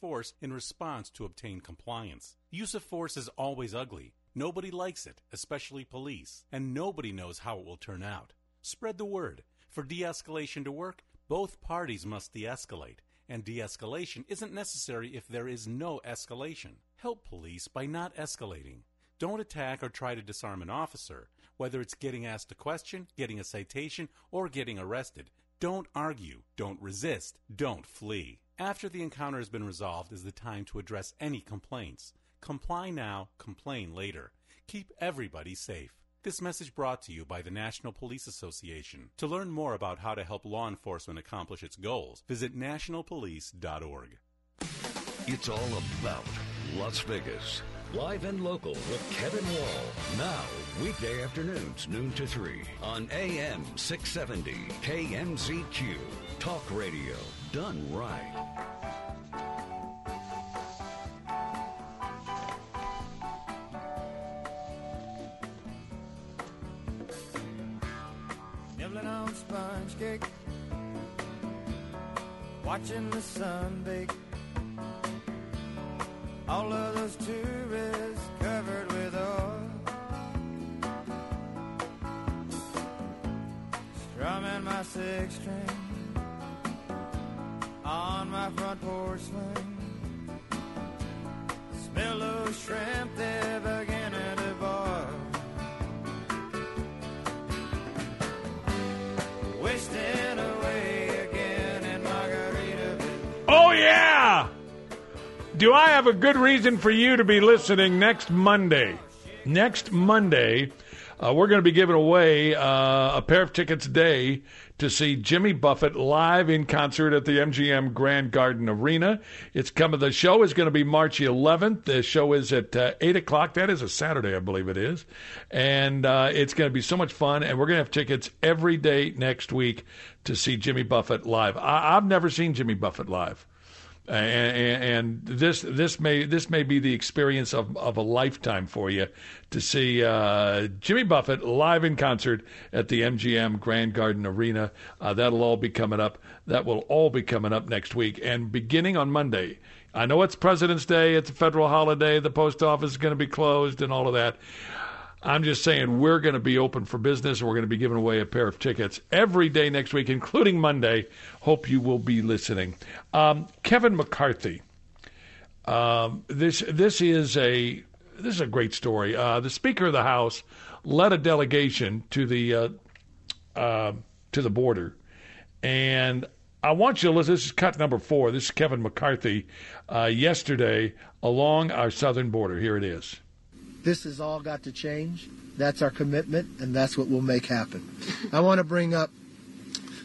force in response to obtain compliance. Use of force is always ugly. Nobody likes it, especially police, and nobody knows how it will turn out. Spread the word. For de escalation to work, both parties must de escalate, and de escalation isn't necessary if there is no escalation. Help police by not escalating. Don't attack or try to disarm an officer, whether it's getting asked a question, getting a citation, or getting arrested. Don't argue, don't resist, don't flee. After the encounter has been resolved is the time to address any complaints. Comply now, complain later. Keep everybody safe. This message brought to you by the National Police Association. To learn more about how to help law enforcement accomplish its goals, visit nationalpolice.org. It's all about Las Vegas. Live and local with Kevin Wall. Now, weekday afternoons, noon to 3 on AM 670 KMZQ. Talk radio done right. Nibbling on sponge cake, watching the sun bake. All of those tourists covered with oil. Strumming my six string Do I have a good reason for you to be listening next Monday? Next Monday, uh, we're going to be giving away uh, a pair of tickets a day to see Jimmy Buffett live in concert at the MGM Grand Garden Arena. It's coming. The show is going to be March 11th. The show is at uh, eight o'clock. That is a Saturday, I believe it is, and uh, it's going to be so much fun. And we're going to have tickets every day next week to see Jimmy Buffett live. I- I've never seen Jimmy Buffett live and, and, this this may this may be the experience of, of a lifetime for you to see uh, Jimmy Buffett live in concert at the MGM Grand Garden Arena. Uh, that'll all be coming up. That will all be coming up next week and beginning on Monday. I know it's President's Day. It's a federal holiday. The post office is going to be closed and all of that. I'm just saying we're going to be open for business. We're going to be giving away a pair of tickets every day next week, including Monday. Hope you will be listening. Um, Kevin McCarthy. Um, this this is a this is a great story. Uh, the Speaker of the House led a delegation to the uh, uh, to the border, and I want you to listen. This is cut number four. This is Kevin McCarthy uh, yesterday along our southern border. Here it is. This has all got to change. That's our commitment, and that's what we'll make happen. I want to bring up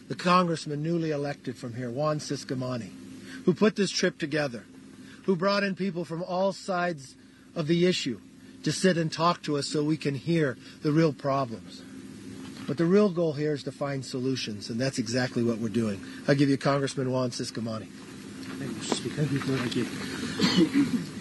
the congressman newly elected from here, Juan Ciscomani, who put this trip together, who brought in people from all sides of the issue to sit and talk to us so we can hear the real problems. But the real goal here is to find solutions, and that's exactly what we're doing. I'll give you Congressman Juan Ciscomani.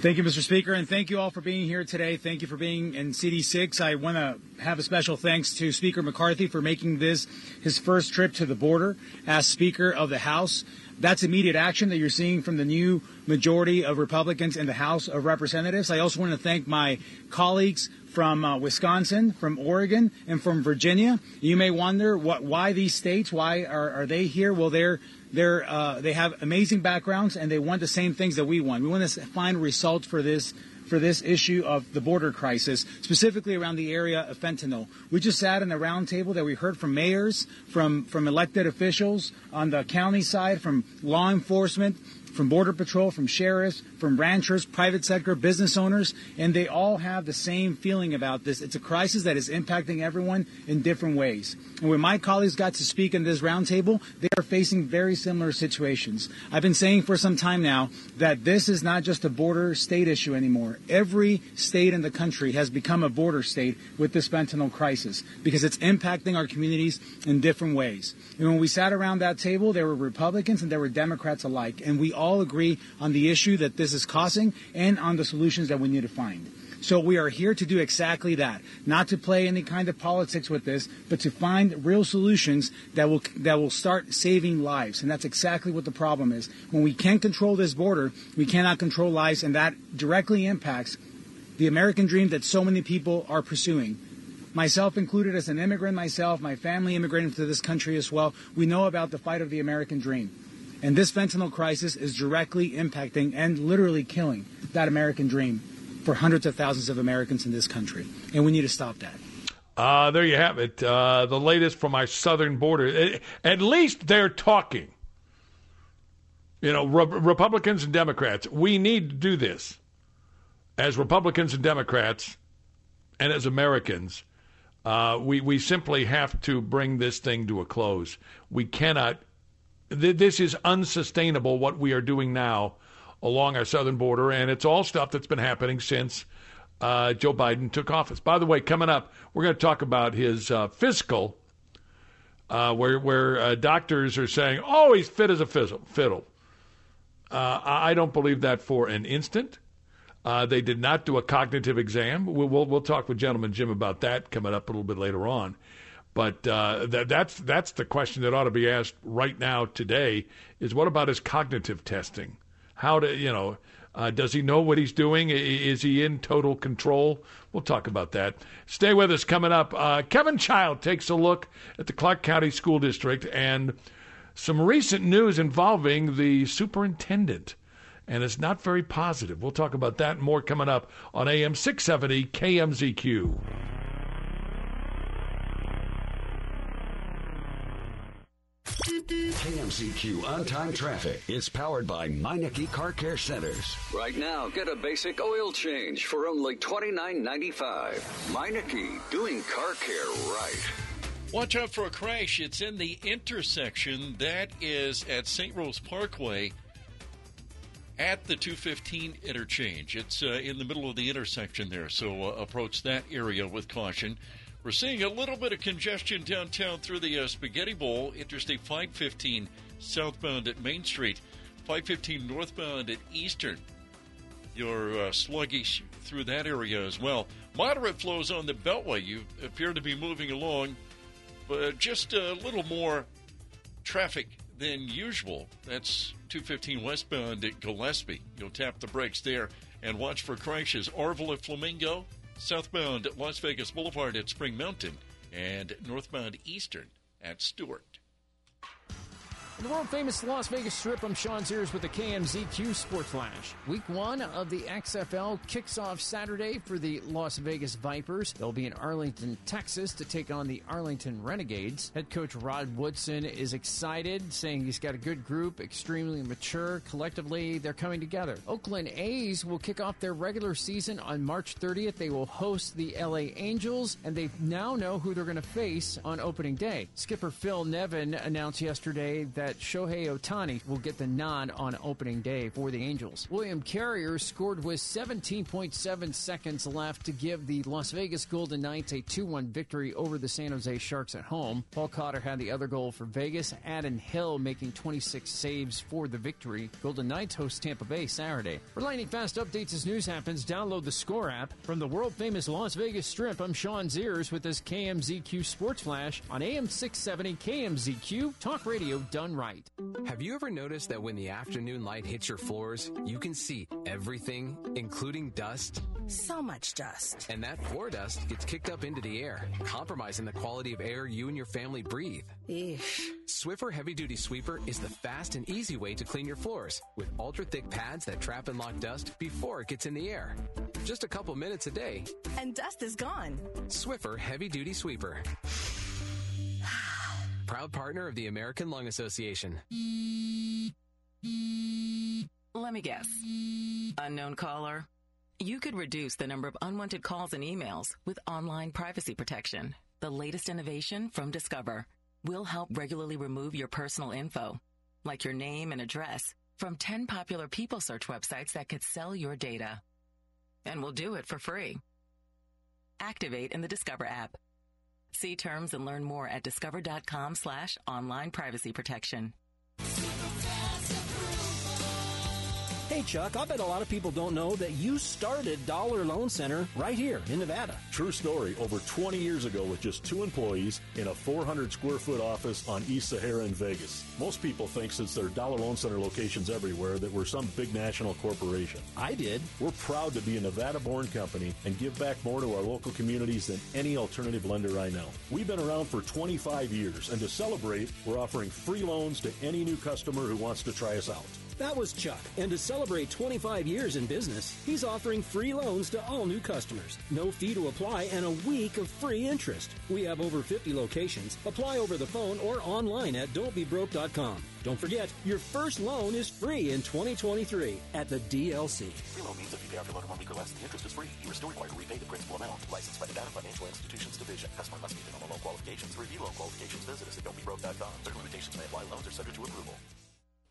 Thank you, Mr. Speaker. And thank you all for being here today. Thank you for being in CD6. I want to have a special thanks to Speaker McCarthy for making this his first trip to the border as Speaker of the House. That's immediate action that you're seeing from the new majority of Republicans in the House of Representatives. I also want to thank my colleagues from uh, Wisconsin, from Oregon, and from Virginia. You may wonder what, why these states, why are, are they here? Well, they're they're uh, they have amazing backgrounds and they want the same things that we want. We want to find results for this for this issue of the border crisis, specifically around the area of fentanyl. We just sat in a roundtable that we heard from mayors, from from elected officials on the county side, from law enforcement, from Border Patrol, from sheriffs, from ranchers, private sector, business owners, and they all have the same feeling about this. It's a crisis that is impacting everyone in different ways. And when my colleagues got to speak in this roundtable, they are facing very similar situations. I've been saying for some time now that this is not just a border state issue anymore. Every state in the country has become a border state with this fentanyl crisis because it's impacting our communities in different ways. And when we sat around that table, there were Republicans and there were Democrats alike, and we all agree on the issue that this is causing and on the solutions that we need to find. So we are here to do exactly that, not to play any kind of politics with this, but to find real solutions that will that will start saving lives. And that's exactly what the problem is. When we can't control this border, we cannot control lives, and that directly impacts the American dream that so many people are pursuing. Myself included as an immigrant myself, my family immigrated to this country as well. We know about the fight of the American dream. And this fentanyl crisis is directly impacting and literally killing that American dream for hundreds of thousands of Americans in this country. And we need to stop that. Uh, there you have it. Uh, the latest from our southern border. At least they're talking. You know, Re- Republicans and Democrats, we need to do this. As Republicans and Democrats, and as Americans, uh, we, we simply have to bring this thing to a close. We cannot, th- this is unsustainable what we are doing now along our southern border, and it's all stuff that's been happening since uh, Joe Biden took office. By the way, coming up, we're going to talk about his uh, fiscal, uh, where where uh, doctors are saying, "Oh, he's fit as a fizzle, fiddle." Uh, I don't believe that for an instant. Uh, they did not do a cognitive exam. We'll, we'll, we'll talk with Gentleman Jim about that coming up a little bit later on. But that, that's that's the question that ought to be asked right now today: is what about his cognitive testing? How do you know, uh, does he know what he's doing? Is he in total control? We'll talk about that. Stay with us coming up. Uh, Kevin Child takes a look at the Clark County School District and some recent news involving the superintendent. And it's not very positive. We'll talk about that more coming up on AM 670 KMZQ. KMZQ on time traffic is powered by Meineke Car Care Centers. Right now, get a basic oil change for only $29.95. Meineke, doing car care right. Watch out for a crash. It's in the intersection that is at St. Rose Parkway at the 215 interchange. It's uh, in the middle of the intersection there, so uh, approach that area with caution. We're seeing a little bit of congestion downtown through the uh, Spaghetti Bowl, Interstate 515 southbound at Main Street, 515 northbound at Eastern. You're uh, sluggish through that area as well. Moderate flows on the Beltway. You appear to be moving along, but just a little more traffic than usual. That's 215 westbound at Gillespie. You'll tap the brakes there and watch for crashes. Arville at Flamingo, southbound Las Vegas Boulevard at Spring Mountain, and northbound Eastern at Stewart. The world famous Las Vegas Strip, I'm Sean Sears with the KMZQ Sport Flash. Week one of the XFL kicks off Saturday for the Las Vegas Vipers. They'll be in Arlington, Texas to take on the Arlington Renegades. Head coach Rod Woodson is excited, saying he's got a good group, extremely mature. Collectively, they're coming together. Oakland A's will kick off their regular season on March 30th. They will host the LA Angels, and they now know who they're going to face on opening day. Skipper Phil Nevin announced yesterday that that Shohei Ohtani will get the nod on opening day for the Angels. William Carrier scored with 17.7 seconds left to give the Las Vegas Golden Knights a 2 1 victory over the San Jose Sharks at home. Paul Cotter had the other goal for Vegas. Adin Hill making 26 saves for the victory. Golden Knights host Tampa Bay Saturday. For lightning fast updates as news happens, download the Score app. From the world famous Las Vegas Strip, I'm Sean Ziers with this KMZQ Sports Flash on AM 670 KMZQ Talk Radio done right. Have you ever noticed that when the afternoon light hits your floors, you can see everything, including dust? So much dust. And that floor dust gets kicked up into the air, compromising the quality of air you and your family breathe. Eesh. Swiffer Heavy Duty Sweeper is the fast and easy way to clean your floors with ultra thick pads that trap and lock dust before it gets in the air. Just a couple minutes a day. And dust is gone. Swiffer Heavy Duty Sweeper proud partner of the American Lung Association. Let me guess. Unknown caller? You could reduce the number of unwanted calls and emails with online privacy protection. The latest innovation from Discover will help regularly remove your personal info, like your name and address, from 10 popular people search websites that could sell your data. And we'll do it for free. Activate in the Discover app. See terms and learn more at discover.com slash online privacy protection. Hey, Chuck, I bet a lot of people don't know that you started Dollar Loan Center right here in Nevada. True story. Over 20 years ago, with just two employees in a 400 square foot office on East Sahara in Vegas. Most people think since there are Dollar Loan Center locations everywhere that we're some big national corporation. I did. We're proud to be a Nevada born company and give back more to our local communities than any alternative lender I know. We've been around for 25 years, and to celebrate, we're offering free loans to any new customer who wants to try us out. That was Chuck. And to celebrate 25 years in business, he's offering free loans to all new customers. No fee to apply and a week of free interest. We have over 50 locations. Apply over the phone or online at don'tbebroke.com. Don't forget, your first loan is free in 2023 at the DLC. Free loan means if you pay off your loan in one week or less, the interest is free. You are still required to repay the principal amount. Licensed by Nevada Financial Institutions Division. Customer must meet minimum loan qualifications. For review loan qualifications, visit us at don'tbebroke.com. Certain limitations may apply. Loans are subject to approval.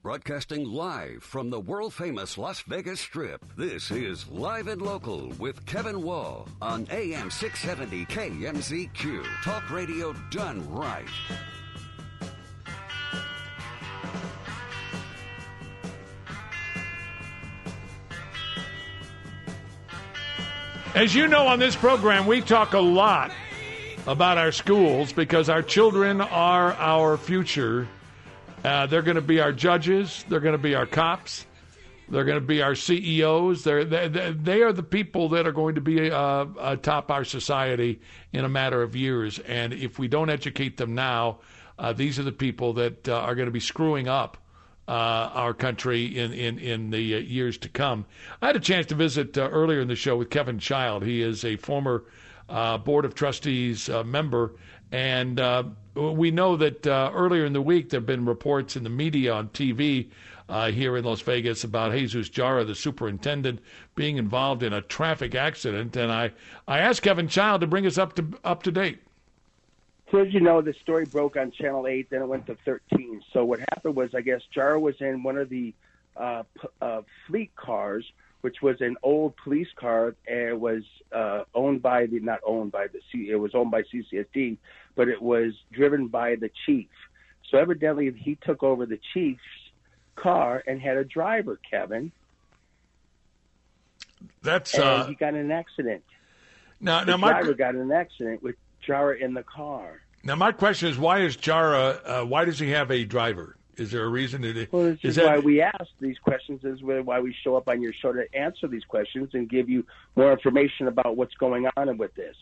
Broadcasting live from the world famous Las Vegas Strip, this is Live and Local with Kevin Wall on AM 670 KMZQ. Talk radio done right. As you know, on this program, we talk a lot about our schools because our children are our future. Uh, they're going to be our judges. They're going to be our cops. They're going to be our CEOs. They're, they, they are the people that are going to be uh, atop our society in a matter of years. And if we don't educate them now, uh, these are the people that uh, are going to be screwing up uh, our country in, in, in the uh, years to come. I had a chance to visit uh, earlier in the show with Kevin Child. He is a former uh, Board of Trustees uh, member, and uh, we know that earlier in the week there have been reports in the media on TV here in Las Vegas about Jesus Jara, the superintendent, being involved in a traffic accident. And I, I asked Kevin Child to bring us up to up to date. So as you know, the story broke on Channel 8, then it went to 13. So what happened was, I guess Jara was in one of the uh, p- uh, fleet cars, which was an old police car, and was uh, owned by the not owned by the C, it was owned by CCSD, but it was driven by the chief. So evidently, he took over the chief's car and had a driver, Kevin. That's and uh, he got an accident. Now, the now my driver got an accident with Jara in the car. now my question is why is Jara? Uh, why does he have a driver? Is there a reason? That, Well, this is is that- why we ask these questions. This is why we show up on your show to answer these questions and give you more information about what's going on with this.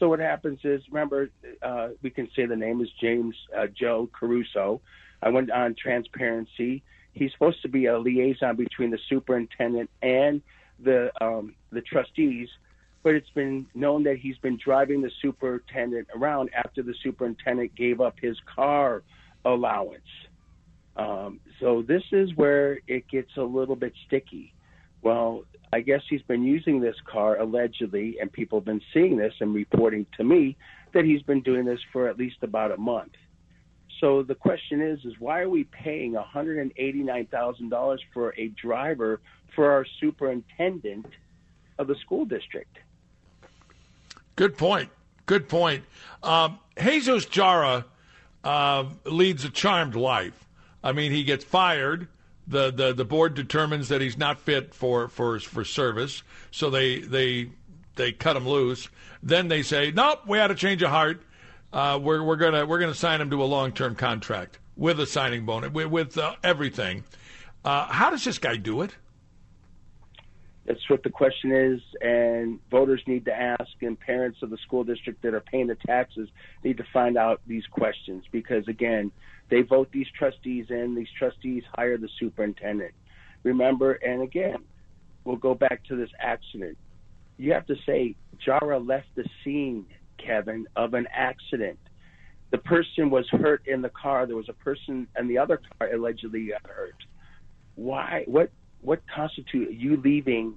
So what happens is, remember, uh, we can say the name is James uh, Joe Caruso. I went on transparency. He's supposed to be a liaison between the superintendent and the um, the trustees, but it's been known that he's been driving the superintendent around after the superintendent gave up his car allowance. Um, so this is where it gets a little bit sticky. Well, I guess he's been using this car allegedly, and people have been seeing this and reporting to me that he's been doing this for at least about a month. So the question is, is why are we paying $189,000 for a driver for our superintendent of the school district? Good point. Good point. Um, Jesus Jara uh, leads a charmed life. I mean, he gets fired. The, the the board determines that he's not fit for, for for service, so they they they cut him loose. Then they say, nope, we had a change of heart. Uh, we're we're gonna we're gonna sign him to a long term contract with a signing bonus with, with uh, everything. Uh, how does this guy do it? That's what the question is, and voters need to ask, and parents of the school district that are paying the taxes need to find out these questions because, again, they vote these trustees in. These trustees hire the superintendent. Remember, and again, we'll go back to this accident. You have to say Jara left the scene, Kevin, of an accident. The person was hurt in the car. There was a person in the other car allegedly got hurt. Why? What? What constitutes you leaving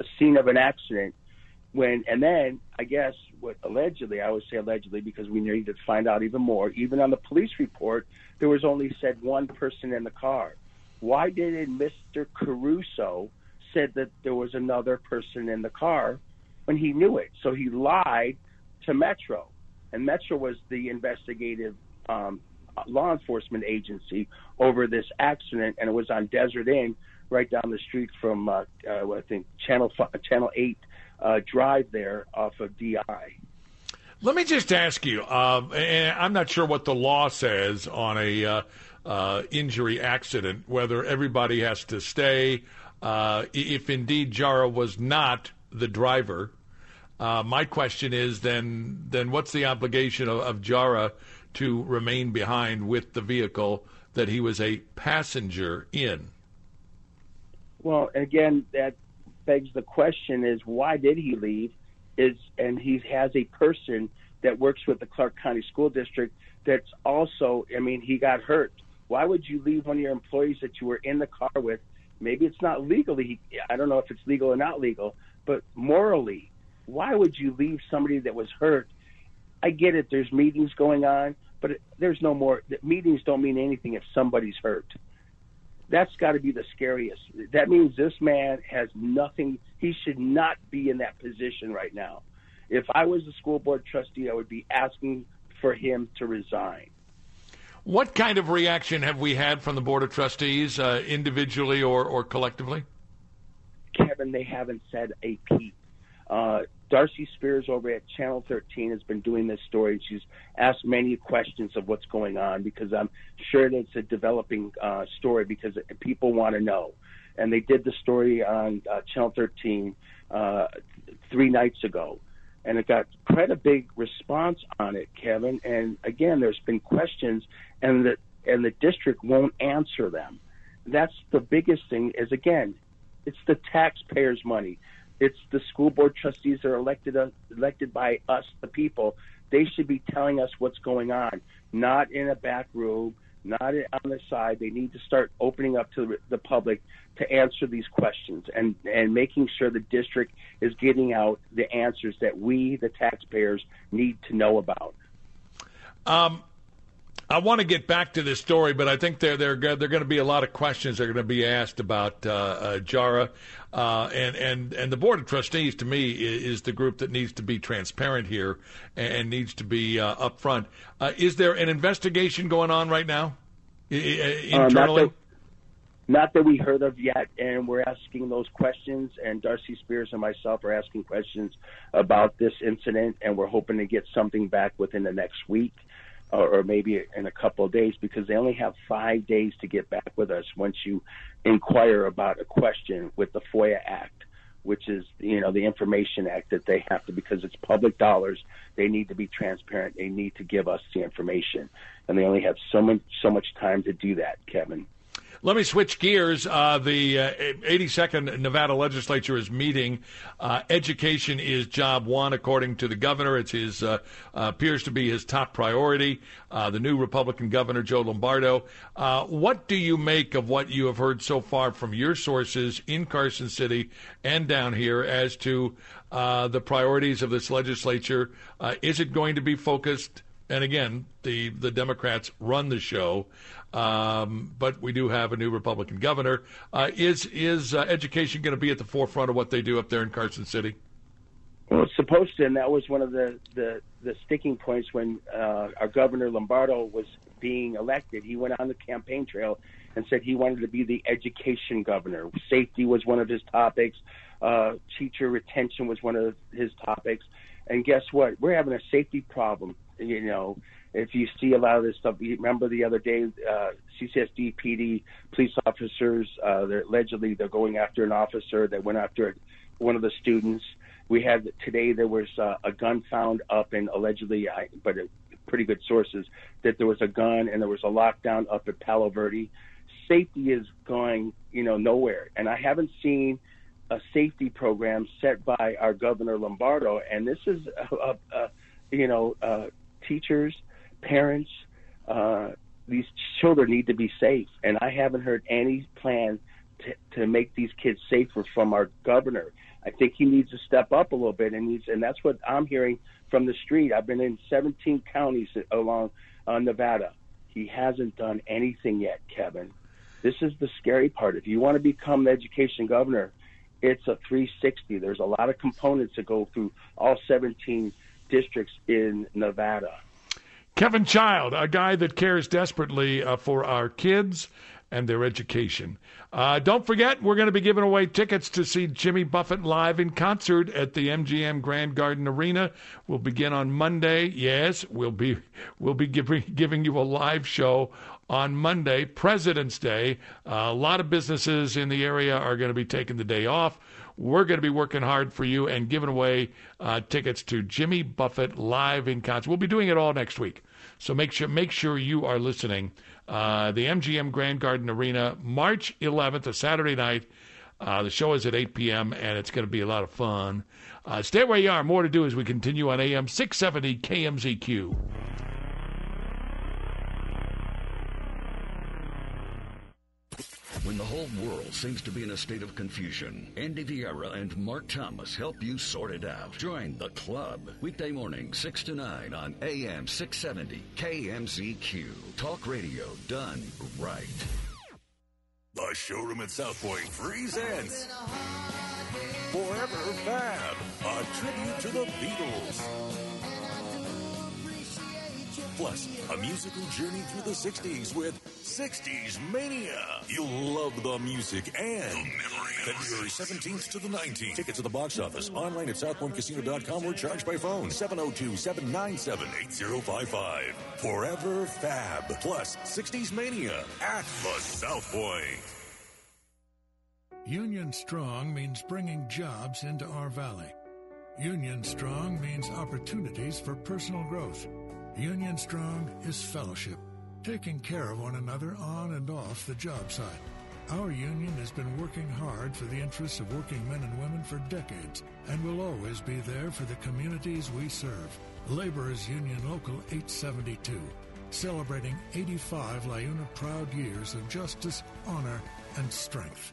a scene of an accident when? And then I guess what allegedly I would say allegedly because we need to find out even more. Even on the police report, there was only said one person in the car. Why didn't Mr. Caruso said that there was another person in the car when he knew it? So he lied to Metro, and Metro was the investigative um, law enforcement agency over this accident, and it was on Desert Inn right down the street from uh, uh, I think Channel Channel Eight uh, Drive there off of DI. Let me just ask you, uh, and I'm not sure what the law says on a uh, uh, injury accident, whether everybody has to stay. Uh, if indeed Jara was not the driver, uh, my question is then then what's the obligation of, of Jara to remain behind with the vehicle that he was a passenger in? Well, again, that begs the question: is why did he leave? Is and he has a person that works with the Clark County School District that's also. I mean, he got hurt. Why would you leave one of your employees that you were in the car with? Maybe it's not legally. I don't know if it's legal or not legal, but morally, why would you leave somebody that was hurt? I get it. There's meetings going on, but there's no more. Meetings don't mean anything if somebody's hurt that's got to be the scariest. That means this man has nothing. He should not be in that position right now. If I was the school board trustee, I would be asking for him to resign. What kind of reaction have we had from the board of trustees, uh, individually or, or collectively? Kevin, they haven't said a peep. Uh, Darcy Spears over at Channel 13 has been doing this story. She's asked many questions of what's going on because I'm sure that it's a developing uh, story because people want to know. And they did the story on uh, Channel 13 uh, three nights ago. And it got quite a big response on it, Kevin. And again, there's been questions, and the and the district won't answer them. That's the biggest thing. Is again, it's the taxpayers' money. It's the school board trustees that are elected uh, elected by us, the people. They should be telling us what's going on, not in a back room, not on the side. They need to start opening up to the public to answer these questions and and making sure the district is getting out the answers that we, the taxpayers, need to know about. Um, I want to get back to this story, but I think there there there are going to be a lot of questions that are going to be asked about uh, uh, Jara, uh, and and and the board of trustees to me is, is, the group that needs to be transparent here and needs to be uh, upfront. Uh, is there an investigation going on right now internally? Uh, not, that, not that we heard of yet, and we're asking those questions. And Darcy Spears and myself are asking questions about this incident, and we're hoping to get something back within the next week or maybe in a couple of days because they only have five days to get back with us once you inquire about a question with the FOIA Act, which is you know the Information Act that they have to because it's public dollars. They need to be transparent. They need to give us the information, and they only have so much so much time to do that, Kevin. Let me switch gears. Uh, the uh, 82nd Nevada legislature is meeting. Uh, education is job one, according to the governor. It's his uh, uh, appears to be his top priority. Uh, the new Republican governor, Joe Lombardo. what do you make of what you have heard so far from your sources in Carson City and down here as to the priorities of this legislature? is it going to be focused? And again, the the Democrats run the show. Um, but we do have a new Republican governor. Uh, is is uh, education going to be at the forefront of what they do up there in Carson City? Well, it's supposed to, and that was one of the the, the sticking points when uh, our governor Lombardo was being elected. He went on the campaign trail and said he wanted to be the education governor. Safety was one of his topics. Uh, teacher retention was one of his topics. And guess what? We're having a safety problem. You know, if you see a lot of this stuff, remember the other day, uh, CCSD, PD, police officers, uh, they're allegedly they're going after an officer that went after one of the students. We had today there was uh, a gun found up in allegedly, I, but it, pretty good sources that there was a gun and there was a lockdown up at Palo Verde. Safety is going, you know, nowhere, and I haven't seen a safety program set by our governor Lombardo. And this is, a, a, a you know, uh, teachers parents, uh, these children need to be safe, and I haven't heard any plan to, to make these kids safer from our governor. I think he needs to step up a little bit, and he's and that's what I'm hearing from the street. I've been in 17 counties along uh, Nevada. He hasn't done anything yet, Kevin. This is the scary part. If you want to become the education governor, it's a 360. There's a lot of components that go through all 17 districts in Nevada. Kevin Child, a guy that cares desperately uh, for our kids and their education. Uh, don't forget, we're going to be giving away tickets to see Jimmy Buffett live in concert at the MGM Grand Garden Arena. We'll begin on Monday. Yes, we'll be we'll be giving giving you a live show on Monday, President's Day. Uh, a lot of businesses in the area are going to be taking the day off. We're going to be working hard for you and giving away uh, tickets to Jimmy Buffett live in concert. We'll be doing it all next week. So make sure make sure you are listening. Uh, the MGM Grand Garden Arena, March 11th, a Saturday night. Uh, the show is at 8 p.m. and it's going to be a lot of fun. Uh, stay where you are. More to do as we continue on AM 670 KMZQ. When the whole world seems to be in a state of confusion, Andy Vieira and Mark Thomas help you sort it out. Join the club. Weekday morning, 6 to 9 on AM 670 KMZQ. Talk radio done right. The showroom at South Point presents Forever Fab, a tribute to the Beatles. Plus, a musical journey through the 60s with 60s Mania. You'll love the music and the February 17th to the 19th. Tickets at the box office, online at southpointcasino.com or charged by phone 702-797-8055. Forever Fab. Plus, 60s Mania at the South Point. Union Strong means bringing jobs into our valley. Union Strong means opportunities for personal growth. Union Strong is fellowship, taking care of one another on and off the job site. Our union has been working hard for the interests of working men and women for decades and will always be there for the communities we serve. Laborers Union Local 872, celebrating 85 Liuna proud years of justice, honor, and strength.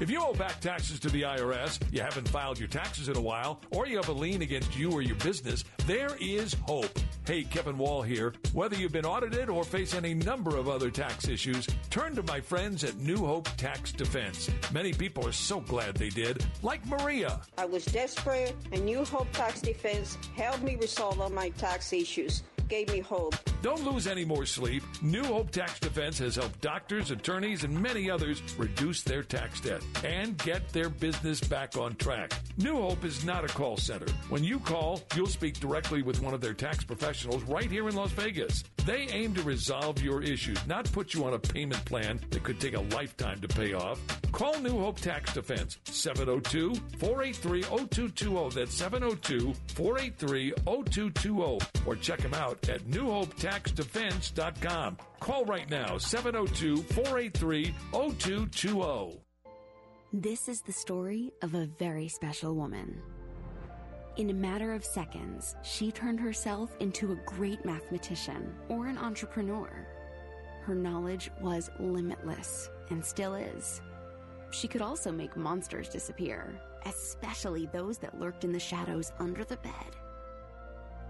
If you owe back taxes to the IRS, you haven't filed your taxes in a while, or you have a lien against you or your business, there is hope. Hey, Kevin Wall here. Whether you've been audited or face any number of other tax issues, turn to my friends at New Hope Tax Defense. Many people are so glad they did, like Maria. I was desperate, and New Hope Tax Defense helped me resolve all my tax issues gave me hope. Don't lose any more sleep. New Hope Tax Defense has helped doctors, attorneys, and many others reduce their tax debt and get their business back on track. New Hope is not a call center. When you call, you'll speak directly with one of their tax professionals right here in Las Vegas. They aim to resolve your issues, not put you on a payment plan that could take a lifetime to pay off. Call New Hope Tax Defense 702 483 0220. That's 702 483 0220. Or check them out at newhopetaxdefense.com. Call right now 702 483 0220. This is the story of a very special woman. In a matter of seconds, she turned herself into a great mathematician or an entrepreneur. Her knowledge was limitless and still is. She could also make monsters disappear, especially those that lurked in the shadows under the bed.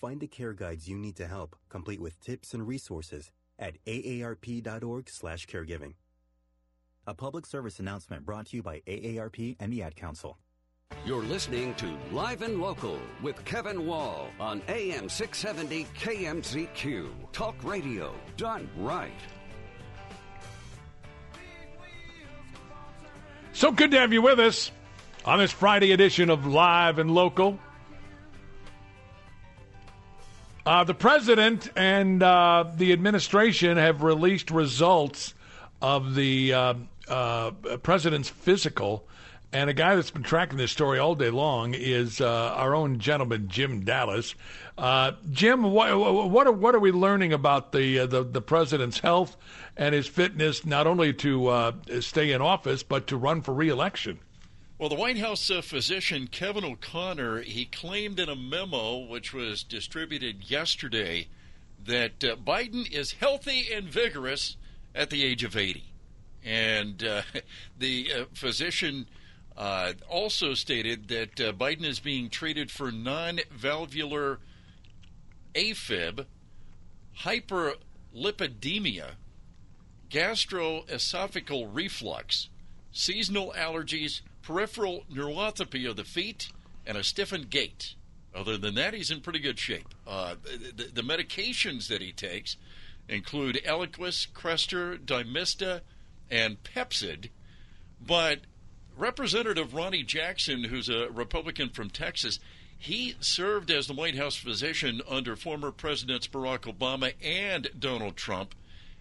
Find the care guides you need to help, complete with tips and resources at aarp.org/caregiving. A public service announcement brought to you by AARP and the Ad Council. You're listening to Live and Local with Kevin Wall on AM 670 KMZQ. Talk radio done right. So good to have you with us on this Friday edition of Live and Local. Uh, the president and uh, the administration have released results of the uh, uh president's physical. And a guy that's been tracking this story all day long is uh, our own gentleman, Jim Dallas. Uh, Jim, what, what, are, what are we learning about the, the, the president's health and his fitness, not only to stay in office but to run for reelection? Well, the White House uh, physician Kevin O'Connor he claimed in a memo which was distributed yesterday that uh, Biden is healthy and vigorous at the age of 80, and uh, the uh, physician. Uh, also stated that uh, Biden is being treated for non-valvular AFib, hyperlipidemia, gastroesophageal reflux, seasonal allergies, peripheral neuropathy of the feet, and a stiffened gait. Other than that, he's in pretty good shape. Uh, the, the, medications that he takes include Eliquis, Crestor, Dymista, and Pepcid. But Representative Ronny Jackson, who's a Republican from Texas, he served as the White House physician under former Presidents Barack Obama and Donald Trump,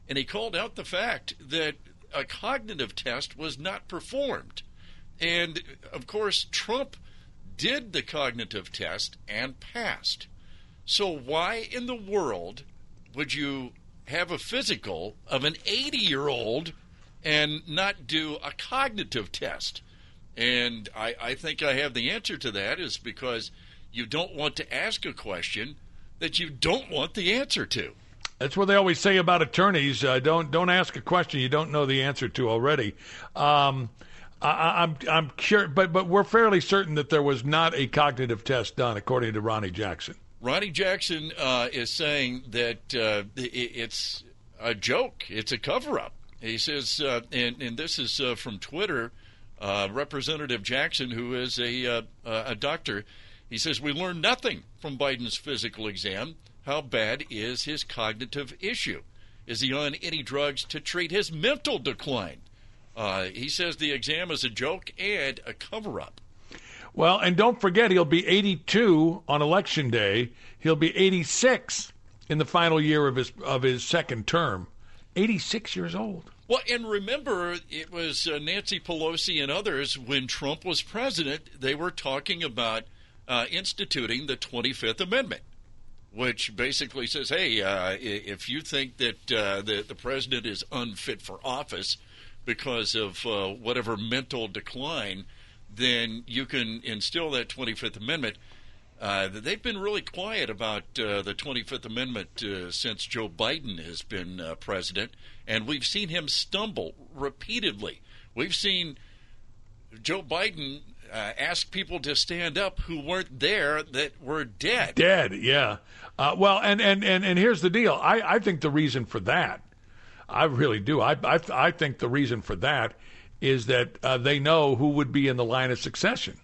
and he called out the fact that a cognitive test was not performed. And of course, Trump did the cognitive test and passed. So, why in the world would you have a physical of an 80 year old and not do a cognitive test? And I, I think I have the answer to that is because you don't want to ask a question that you don't want the answer to. That's what they always say about attorneys. Uh, don't don't ask a question you don't know the answer to already. Um, I, am I'm, I'm curious, but but we're fairly certain that there was not a cognitive test done, according to Ronny Jackson. Ronny Jackson uh, is saying that uh, it, it's a joke. It's a cover-up. He says, uh, and, and this is uh, from Twitter. Uh, Representative Jackson, who is a uh, a doctor, he says we learned nothing from Biden's physical exam. How bad is his cognitive issue? Is he on any drugs to treat his mental decline? Uh, he says the exam is a joke and a cover up. Well, and don't forget, he'll be 82 on election day. He'll be 86 in the final year of his of his second term. 86 years old. Well, and remember, it was uh, Nancy Pelosi and others when Trump was president. They were talking about uh, instituting the 25th Amendment, which basically says, "Hey, uh, if you think that uh, the the president is unfit for office, because of uh, whatever mental decline, then you can instill that 25th Amendment. Uh, they've been really quiet about uh, the 25th Amendment uh, since Joe Biden has been uh, president, and we've seen him stumble repeatedly. We've seen Joe Biden uh, ask people to stand up who weren't there that were dead. Dead, yeah. Uh, well, and, and, and, and here's the deal. I, I think the reason for that I really do. I, I, I think the reason for that is that uh, they know who would be in the line of succession.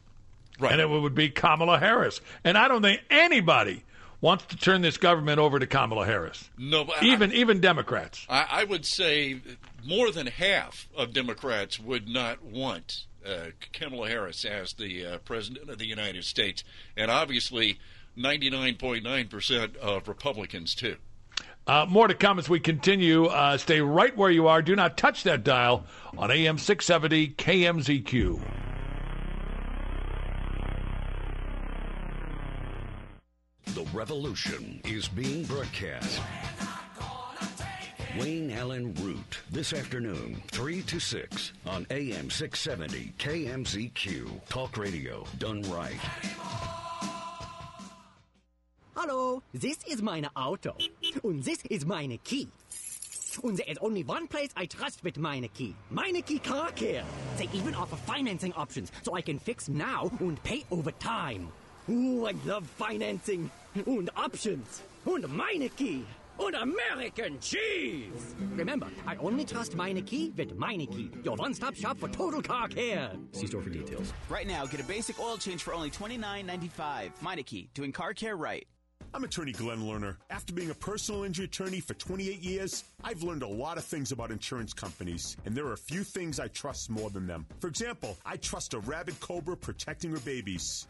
Right. And it would be Kamala Harris. And I don't think anybody wants to turn this government over to Kamala Harris. No, even I, even Democrats. I, I, would say more than half of Democrats would not want uh, Kamala Harris as the uh, president of the United States, and obviously 99.9 percent of Republicans too. Uh, more to come as we continue. Uh, stay right where you are. Do not touch that dial on AM 670 KMZQ. The revolution is being broadcast. Wayne Allyn Root, this afternoon, 3 to 6 on AM 670 KMZQ. Talk radio done right. Hallo, this is meine Auto. And this is meine key. And there is only one place I trust with Meineke. Meineke Car Care. They even offer financing options so I can fix now and pay over time. Ooh, I love financing and options. And Meineke. and American cheese. Remember, I only trust Meineke with Meineke, your one-stop shop for total car care. See store for details. Right now, get a basic oil change for only $29.95. Meineke, doing car care right. I'm attorney Glenn Lerner. After being a personal injury attorney for 28 years, I've learned a lot of things about insurance companies, and there are a few things I trust more than them. For example, I trust a rabid cobra protecting her babies.